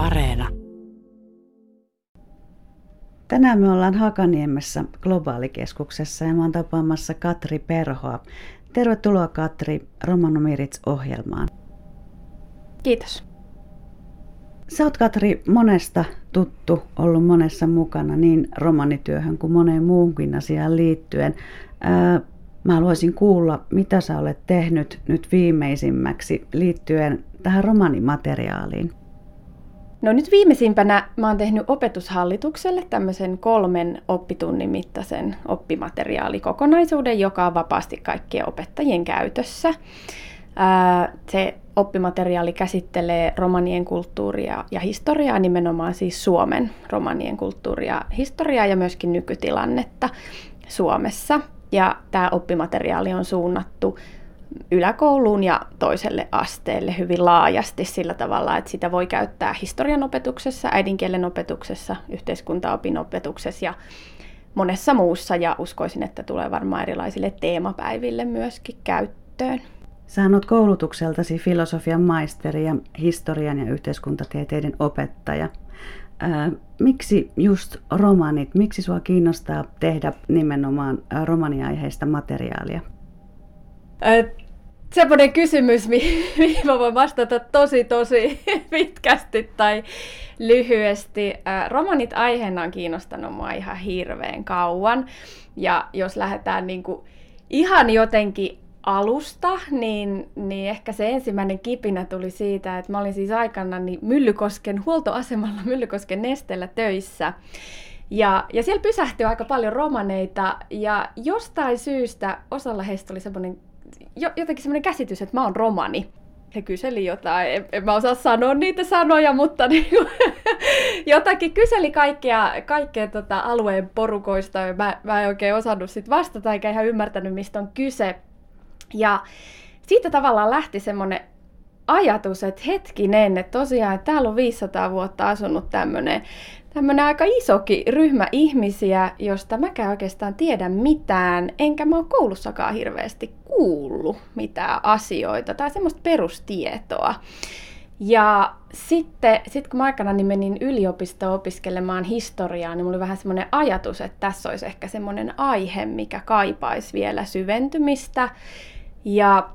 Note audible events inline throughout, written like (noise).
Areena. Tänään me ollaan Hakaniemessä globaalikeskuksessa ja mä oon tapaamassa Katri Perhoa. Tervetuloa Katri Romanomirits-ohjelmaan. Kiitos. Sä oot Katri monesta tuttu, ollut monessa mukana niin romanityöhön kuin moneen muuhunkin asiaan liittyen. Ää, mä haluaisin kuulla, mitä sä olet tehnyt nyt viimeisimmäksi liittyen tähän romanimateriaaliin. No nyt viimeisimpänä mä oon tehnyt opetushallitukselle tämmöisen kolmen oppitunnin mittaisen oppimateriaalikokonaisuuden, joka on vapaasti kaikkien opettajien käytössä. Se oppimateriaali käsittelee romanien kulttuuria ja historiaa, nimenomaan siis Suomen romanien kulttuuria historiaa ja myöskin nykytilannetta Suomessa. Ja tämä oppimateriaali on suunnattu yläkouluun ja toiselle asteelle hyvin laajasti sillä tavalla, että sitä voi käyttää historian opetuksessa, äidinkielen opetuksessa, yhteiskuntaopin opetuksessa ja monessa muussa ja uskoisin, että tulee varmaan erilaisille teemapäiville myöskin käyttöön. Oot koulutukseltasi filosofian maisteri ja historian ja yhteiskuntatieteiden opettaja. Ää, miksi just romanit, miksi sua kiinnostaa tehdä nimenomaan romaniaiheista materiaalia? Semmoinen kysymys, mihin mä voin vastata tosi tosi (laughs) pitkästi tai lyhyesti. Romanit aiheena on kiinnostanut mua ihan hirveän kauan. Ja jos lähdetään niin kuin ihan jotenkin alusta, niin, niin ehkä se ensimmäinen kipinä tuli siitä, että mä olin siis aikana niin Myllykosken huoltoasemalla Myllykosken nestellä töissä. Ja, ja siellä pysähtyi aika paljon romaneita ja jostain syystä osalla heistä oli semmoinen jotenkin semmoinen käsitys, että mä oon romani. He kyseli jotain, en, en mä osaa sanoa niitä sanoja, mutta niin kuin, (laughs) jotakin kyseli kaikkea, kaikkea tota alueen porukoista. Ja mä, mä en oikein osannut sit vastata eikä ihan ymmärtänyt, mistä on kyse. Ja siitä tavallaan lähti semmoinen ajatus, että hetkinen, että tosiaan että täällä on 500 vuotta asunut tämmöinen tämmöinen aika isoki ryhmä ihmisiä, josta mäkään oikeastaan tiedä mitään, enkä mä oon koulussakaan hirveästi kuullut mitään asioita tai semmoista perustietoa. Ja sitten sit kun mä aikana niin menin yliopistoon opiskelemaan historiaa, niin mulla oli vähän semmoinen ajatus, että tässä olisi ehkä semmoinen aihe, mikä kaipaisi vielä syventymistä. Ja,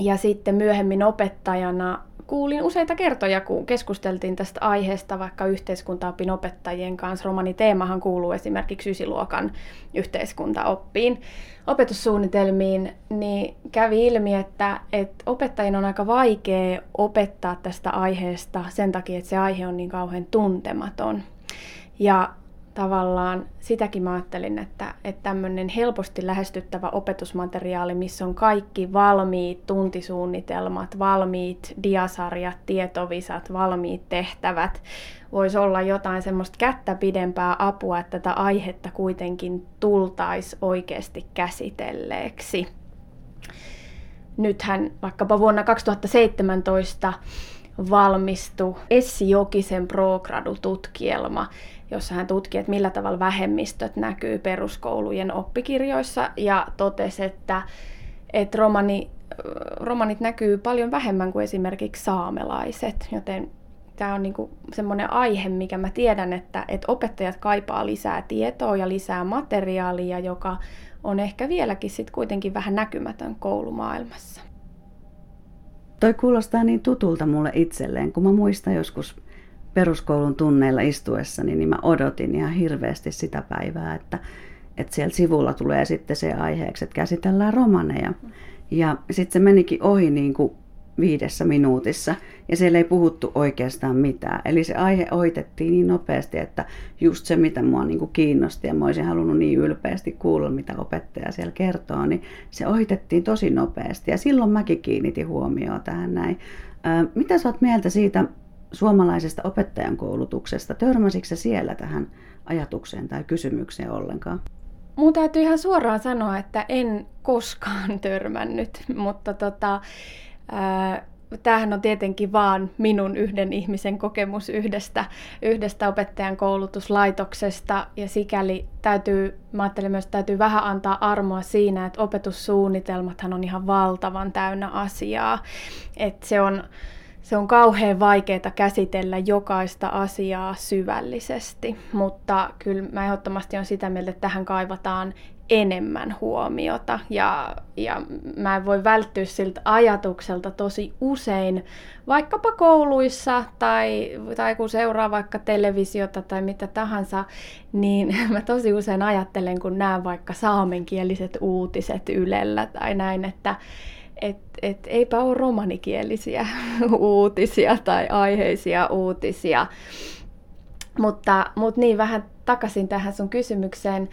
ja sitten myöhemmin opettajana kuulin useita kertoja, kun keskusteltiin tästä aiheesta vaikka yhteiskuntaopin opettajien kanssa. Romaniteemahan kuuluu esimerkiksi ysiluokan yhteiskuntaoppiin opetussuunnitelmiin, niin kävi ilmi, että, että opettajien on aika vaikea opettaa tästä aiheesta sen takia, että se aihe on niin kauhean tuntematon. Ja tavallaan sitäkin mä ajattelin, että, että tämmöinen helposti lähestyttävä opetusmateriaali, missä on kaikki valmiit tuntisuunnitelmat, valmiit diasarjat, tietovisat, valmiit tehtävät, voisi olla jotain semmoista kättä pidempää apua, että tätä aihetta kuitenkin tultaisi oikeasti käsitelleeksi. Nythän vaikkapa vuonna 2017 valmistui Essi Jokisen Progradu-tutkielma, jossa hän tutki, että millä tavalla vähemmistöt näkyy peruskoulujen oppikirjoissa ja totesi, että, että romani, romanit näkyy paljon vähemmän kuin esimerkiksi saamelaiset, joten tämä on niinku semmoinen aihe, mikä mä tiedän, että, että opettajat kaipaa lisää tietoa ja lisää materiaalia, joka on ehkä vieläkin sit kuitenkin vähän näkymätön koulumaailmassa. Toi kuulostaa niin tutulta mulle itselleen, kun mä muistan joskus peruskoulun tunneilla istuessani, niin mä odotin ihan hirveästi sitä päivää, että, että siellä sivulla tulee sitten se aiheeksi, että käsitellään romaneja. Ja sitten se menikin ohi niin kuin viidessä minuutissa ja siellä ei puhuttu oikeastaan mitään. Eli se aihe ohitettiin niin nopeasti, että just se mitä mua niin kuin kiinnosti ja mä olisin halunnut niin ylpeästi kuulla mitä opettaja siellä kertoo, niin se ohitettiin tosi nopeasti ja silloin mäkin kiinnitin huomioon tähän näin. Mitä sä oot mieltä siitä suomalaisesta opettajan koulutuksesta? Törmäsitkö siellä tähän ajatukseen tai kysymykseen ollenkaan? Mun täytyy ihan suoraan sanoa, että en koskaan törmännyt, mutta tota, tämähän on tietenkin vaan minun yhden ihmisen kokemus yhdestä, yhdestä opettajan koulutuslaitoksesta ja sikäli täytyy, mä ajattelen myös, täytyy vähän antaa armoa siinä, että opetussuunnitelmathan on ihan valtavan täynnä asiaa, että se on, se on kauhean vaikeaa käsitellä jokaista asiaa syvällisesti, mutta kyllä mä ehdottomasti on sitä mieltä, että tähän kaivataan enemmän huomiota. Ja, ja mä en voi välttyä siltä ajatukselta tosi usein, vaikkapa kouluissa tai, tai kun seuraa vaikka televisiota tai mitä tahansa, niin (laughs) mä tosi usein ajattelen, kun näen vaikka saamenkieliset uutiset Ylellä tai näin, että et, et eipä ole romanikielisiä (laughs) uutisia tai aiheisia uutisia. Mutta, mutta niin vähän takaisin tähän sun kysymykseen.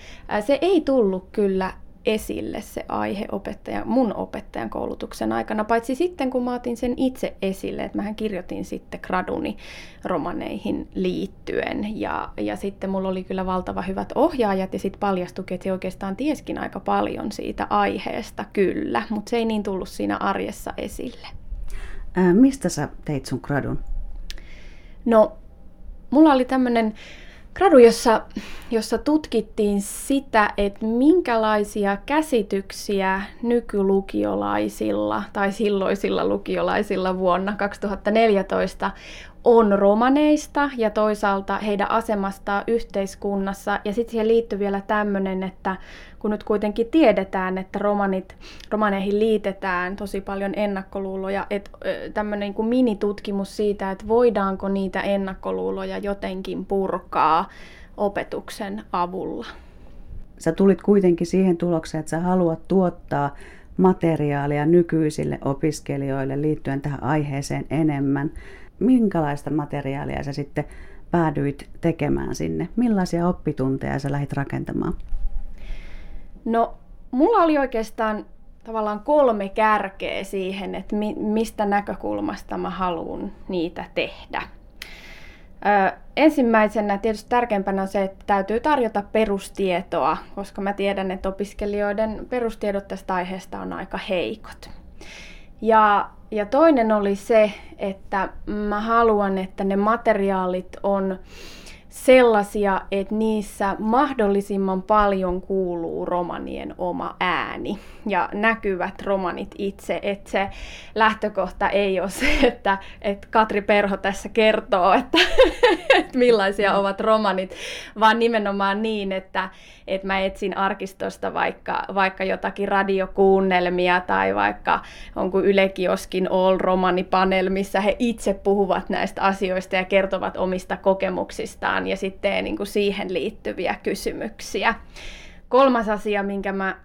Se ei tullut kyllä esille se aihe opettaja, mun opettajan koulutuksen aikana, paitsi sitten kun mä otin sen itse esille, että mähän kirjoitin sitten graduni romaneihin liittyen ja, ja sitten mulla oli kyllä valtava hyvät ohjaajat ja sitten paljastukin, että se oikeastaan tieskin aika paljon siitä aiheesta kyllä, mutta se ei niin tullut siinä arjessa esille. Ää, mistä sä teit sun gradun? No, mulla oli tämmöinen gradu, jossa, jossa tutkittiin sitä, että minkälaisia käsityksiä nykylukiolaisilla tai silloisilla lukiolaisilla vuonna 2014 on romaneista ja toisaalta heidän asemastaan yhteiskunnassa. Ja sitten siihen liittyy vielä tämmöinen, että kun nyt kuitenkin tiedetään, että romanit, romaneihin liitetään tosi paljon ennakkoluuloja, että tämmöinen niin kuin minitutkimus siitä, että voidaanko niitä ennakkoluuloja jotenkin purkaa opetuksen avulla. Sä tulit kuitenkin siihen tulokseen, että sä haluat tuottaa materiaalia nykyisille opiskelijoille liittyen tähän aiheeseen enemmän minkälaista materiaalia sä sitten päädyit tekemään sinne? Millaisia oppitunteja sä lähdit rakentamaan? No, mulla oli oikeastaan tavallaan kolme kärkeä siihen, että mi- mistä näkökulmasta mä haluan niitä tehdä. Ö, ensimmäisenä tietysti tärkeimpänä on se, että täytyy tarjota perustietoa, koska mä tiedän, että opiskelijoiden perustiedot tästä aiheesta on aika heikot. Ja, ja toinen oli se, että mä haluan, että ne materiaalit on sellaisia, että niissä mahdollisimman paljon kuuluu romanien oma ääni ja näkyvät romanit itse. Että se lähtökohta ei ole se, että, että Katri Perho tässä kertoo, että, että millaisia ovat romanit, vaan nimenomaan niin, että, että mä etsin arkistosta vaikka, vaikka jotakin radiokuunnelmia tai vaikka onko Ylekioskin All Romani Panel, missä he itse puhuvat näistä asioista ja kertovat omista kokemuksistaan ja sitten niin kuin siihen liittyviä kysymyksiä. Kolmas asia, minkä mä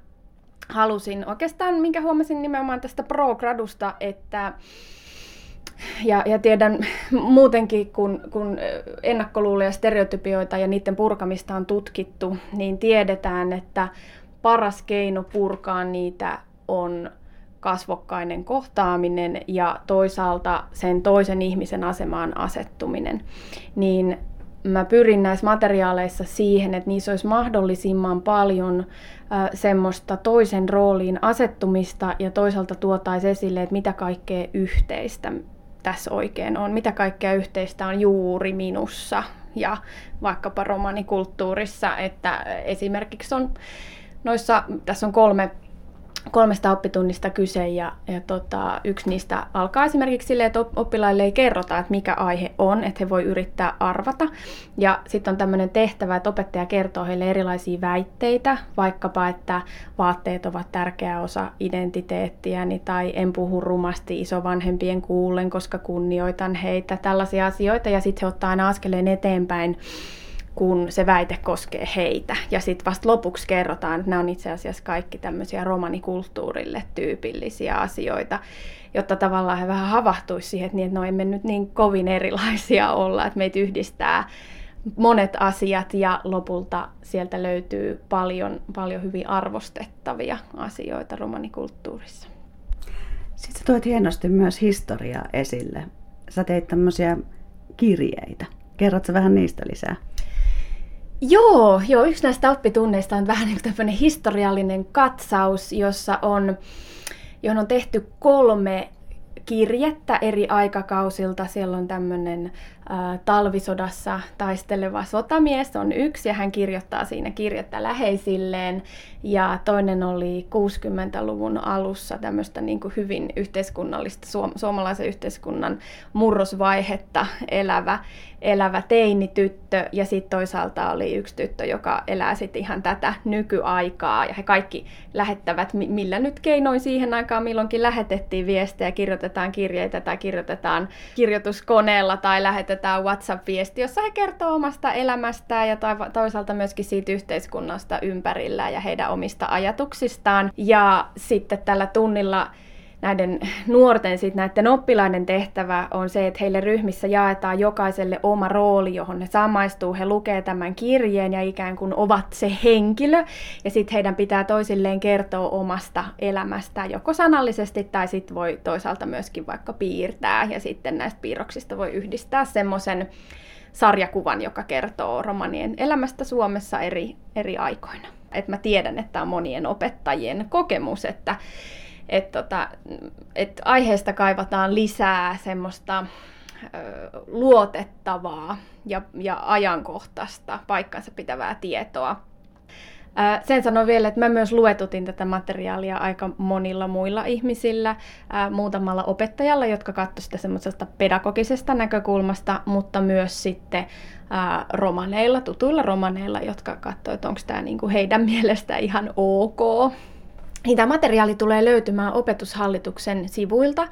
halusin, oikeastaan minkä huomasin nimenomaan tästä pro-gradusta, että ja, ja tiedän muutenkin, kun, kun ennakkoluuloja, stereotypioita ja niiden purkamista on tutkittu, niin tiedetään, että paras keino purkaa niitä on kasvokkainen kohtaaminen ja toisaalta sen toisen ihmisen asemaan asettuminen. Niin mä pyrin näissä materiaaleissa siihen, että niissä olisi mahdollisimman paljon semmoista toisen rooliin asettumista ja toisaalta tuotaisi esille, että mitä kaikkea yhteistä tässä oikein on, mitä kaikkea yhteistä on juuri minussa ja vaikkapa romanikulttuurissa, että esimerkiksi on noissa, tässä on kolme kolmesta oppitunnista kyse ja, ja tota, yksi niistä alkaa esimerkiksi silleen, että oppilaille ei kerrota, että mikä aihe on, että he voi yrittää arvata. Ja sitten on tämmöinen tehtävä, että opettaja kertoo heille erilaisia väitteitä, vaikkapa, että vaatteet ovat tärkeä osa identiteettiäni tai en puhu rumasti isovanhempien kuullen, koska kunnioitan heitä, tällaisia asioita. Ja sitten he ottaa aina askeleen eteenpäin kun se väite koskee heitä. Ja sitten vasta lopuksi kerrotaan, että nämä on itse asiassa kaikki tämmöisiä romanikulttuurille tyypillisiä asioita, jotta tavallaan he vähän havahtuisi siihen, että, niin, että no emme nyt niin kovin erilaisia olla, että meitä yhdistää monet asiat ja lopulta sieltä löytyy paljon, paljon hyvin arvostettavia asioita romanikulttuurissa. Sitten toit hienosti myös historiaa esille. Sä teit tämmöisiä kirjeitä. Kerrotko vähän niistä lisää? Joo, joo, yksi näistä oppitunneista on vähän niin kuin historiallinen katsaus, jossa on, johon on tehty kolme kirjettä eri aikakausilta. Siellä on tämmöinen talvisodassa taisteleva sotamies on yksi ja hän kirjoittaa siinä kirjettä läheisilleen. Ja toinen oli 60-luvun alussa tämmöistä niin kuin hyvin yhteiskunnallista suom- suomalaisen yhteiskunnan murrosvaihetta elävä, elävä teinityttö. Ja sitten toisaalta oli yksi tyttö, joka elää sitten ihan tätä nykyaikaa. Ja he kaikki lähettävät, millä nyt keinoin siihen aikaan milloinkin lähetettiin viestejä, kirjoitetaan kirjeitä tai kirjoitetaan kirjoituskoneella tai lähetetään lähetetään WhatsApp-viesti, jossa he kertoo omasta elämästään ja toisaalta myöskin siitä yhteiskunnasta ympärillä ja heidän omista ajatuksistaan. Ja sitten tällä tunnilla näiden nuorten, sit näiden oppilaiden tehtävä on se, että heille ryhmissä jaetaan jokaiselle oma rooli, johon ne samaistuu. He lukee tämän kirjeen ja ikään kuin ovat se henkilö. Ja sitten heidän pitää toisilleen kertoa omasta elämästään, joko sanallisesti tai sitten voi toisaalta myöskin vaikka piirtää. Ja sitten näistä piirroksista voi yhdistää semmoisen sarjakuvan, joka kertoo romanien elämästä Suomessa eri, eri aikoina. Et mä tiedän, että on monien opettajien kokemus, että että tota, et aiheesta kaivataan lisää semmoista ö, luotettavaa ja, ja ajankohtaista paikkansa pitävää tietoa. Sen sanon vielä, että mä myös luetutin tätä materiaalia aika monilla muilla ihmisillä, muutamalla opettajalla, jotka katsoivat sitä semmoisesta pedagogisesta näkökulmasta, mutta myös sitten romaneilla, tutuilla romaneilla, jotka katsoivat, että onko tämä niinku heidän mielestä ihan ok niin tämä materiaali tulee löytymään opetushallituksen sivuilta,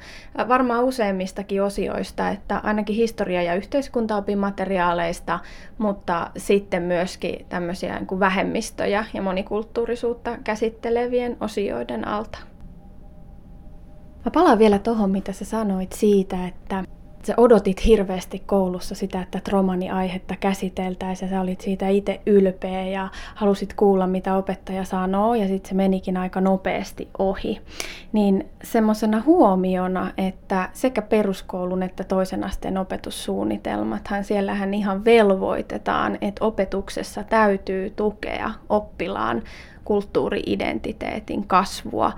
varmaan useimmistakin osioista, että ainakin historia- ja yhteiskuntaopimateriaaleista, mutta sitten myöskin tämmöisiä niin kuin vähemmistöjä ja monikulttuurisuutta käsittelevien osioiden alta. Mä palaan vielä tuohon, mitä sä sanoit siitä, että sä odotit hirveästi koulussa sitä, että romani-aihetta käsiteltäisiin ja sä olit siitä itse ylpeä ja halusit kuulla, mitä opettaja sanoo ja sitten se menikin aika nopeasti ohi. Niin semmoisena huomiona, että sekä peruskoulun että toisen asteen opetussuunnitelmathan siellähän ihan velvoitetaan, että opetuksessa täytyy tukea oppilaan kulttuuriidentiteetin kasvua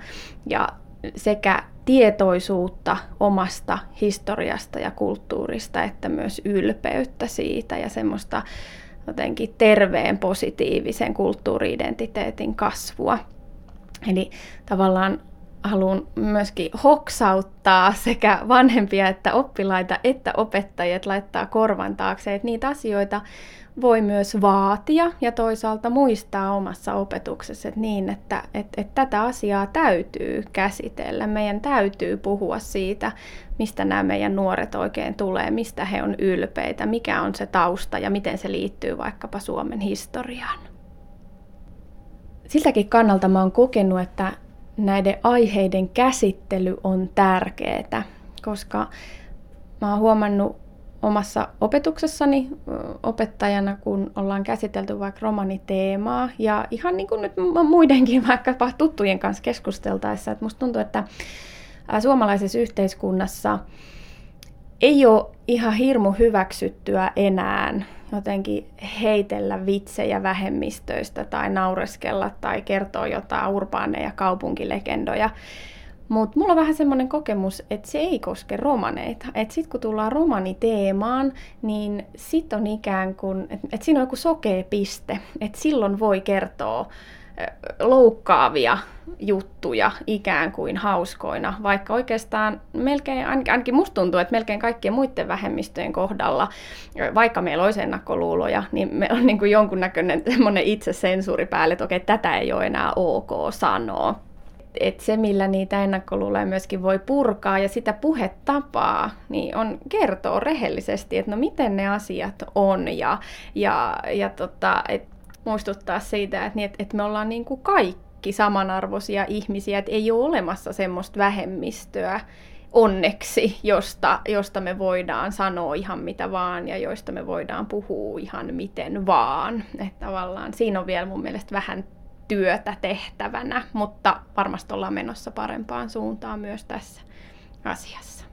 ja sekä tietoisuutta omasta historiasta ja kulttuurista, että myös ylpeyttä siitä ja semmoista jotenkin terveen positiivisen kulttuuriidentiteetin kasvua. Eli tavallaan haluan myöskin hoksauttaa sekä vanhempia että oppilaita että opettajia, että laittaa korvan taakse, että niitä asioita voi myös vaatia ja toisaalta muistaa omassa opetuksessa että niin, että, että, että tätä asiaa täytyy käsitellä. Meidän täytyy puhua siitä, mistä nämä meidän nuoret oikein tulee, mistä he on ylpeitä, mikä on se tausta ja miten se liittyy vaikkapa Suomen historiaan. Siltäkin kannalta mä oon kokenut, että näiden aiheiden käsittely on tärkeää, koska mä oon huomannut omassa opetuksessani opettajana, kun ollaan käsitelty vaikka romaniteemaa ja ihan niin kuin nyt muidenkin (laughs) vaikkapa tuttujen kanssa keskusteltaessa, että musta tuntuu, että suomalaisessa yhteiskunnassa ei ole ihan hirmu hyväksyttyä enää jotenkin heitellä vitsejä vähemmistöistä tai naureskella tai kertoa jotain urbaaneja kaupunkilegendoja. Mutta mulla on vähän semmoinen kokemus, että se ei koske romaneita. Että sitten kun tullaan romaniteemaan, niin sit on ikään kuin, että et siinä on joku sokea piste. Että silloin voi kertoa loukkaavia juttuja ikään kuin hauskoina, vaikka oikeastaan melkein, ainakin musta tuntuu, että melkein kaikkien muiden vähemmistöjen kohdalla, vaikka meillä olisi ennakkoluuloja, niin me on niin kuin jonkunnäköinen semmoinen itsesensuuri päälle, että okei, tätä ei ole enää ok sanoa. Et se, millä niitä ennakkoluuloja myöskin voi purkaa ja sitä puhetapaa, niin on kertoo rehellisesti, että no miten ne asiat on ja, ja, ja tota, et muistuttaa siitä, että, niin, et, et me ollaan niin kuin kaikki samanarvoisia ihmisiä, että ei ole olemassa semmoista vähemmistöä, onneksi, josta, josta me voidaan sanoa ihan mitä vaan ja joista me voidaan puhua ihan miten vaan. Että tavallaan siinä on vielä mun mielestä vähän työtä tehtävänä, mutta varmasti ollaan menossa parempaan suuntaan myös tässä asiassa.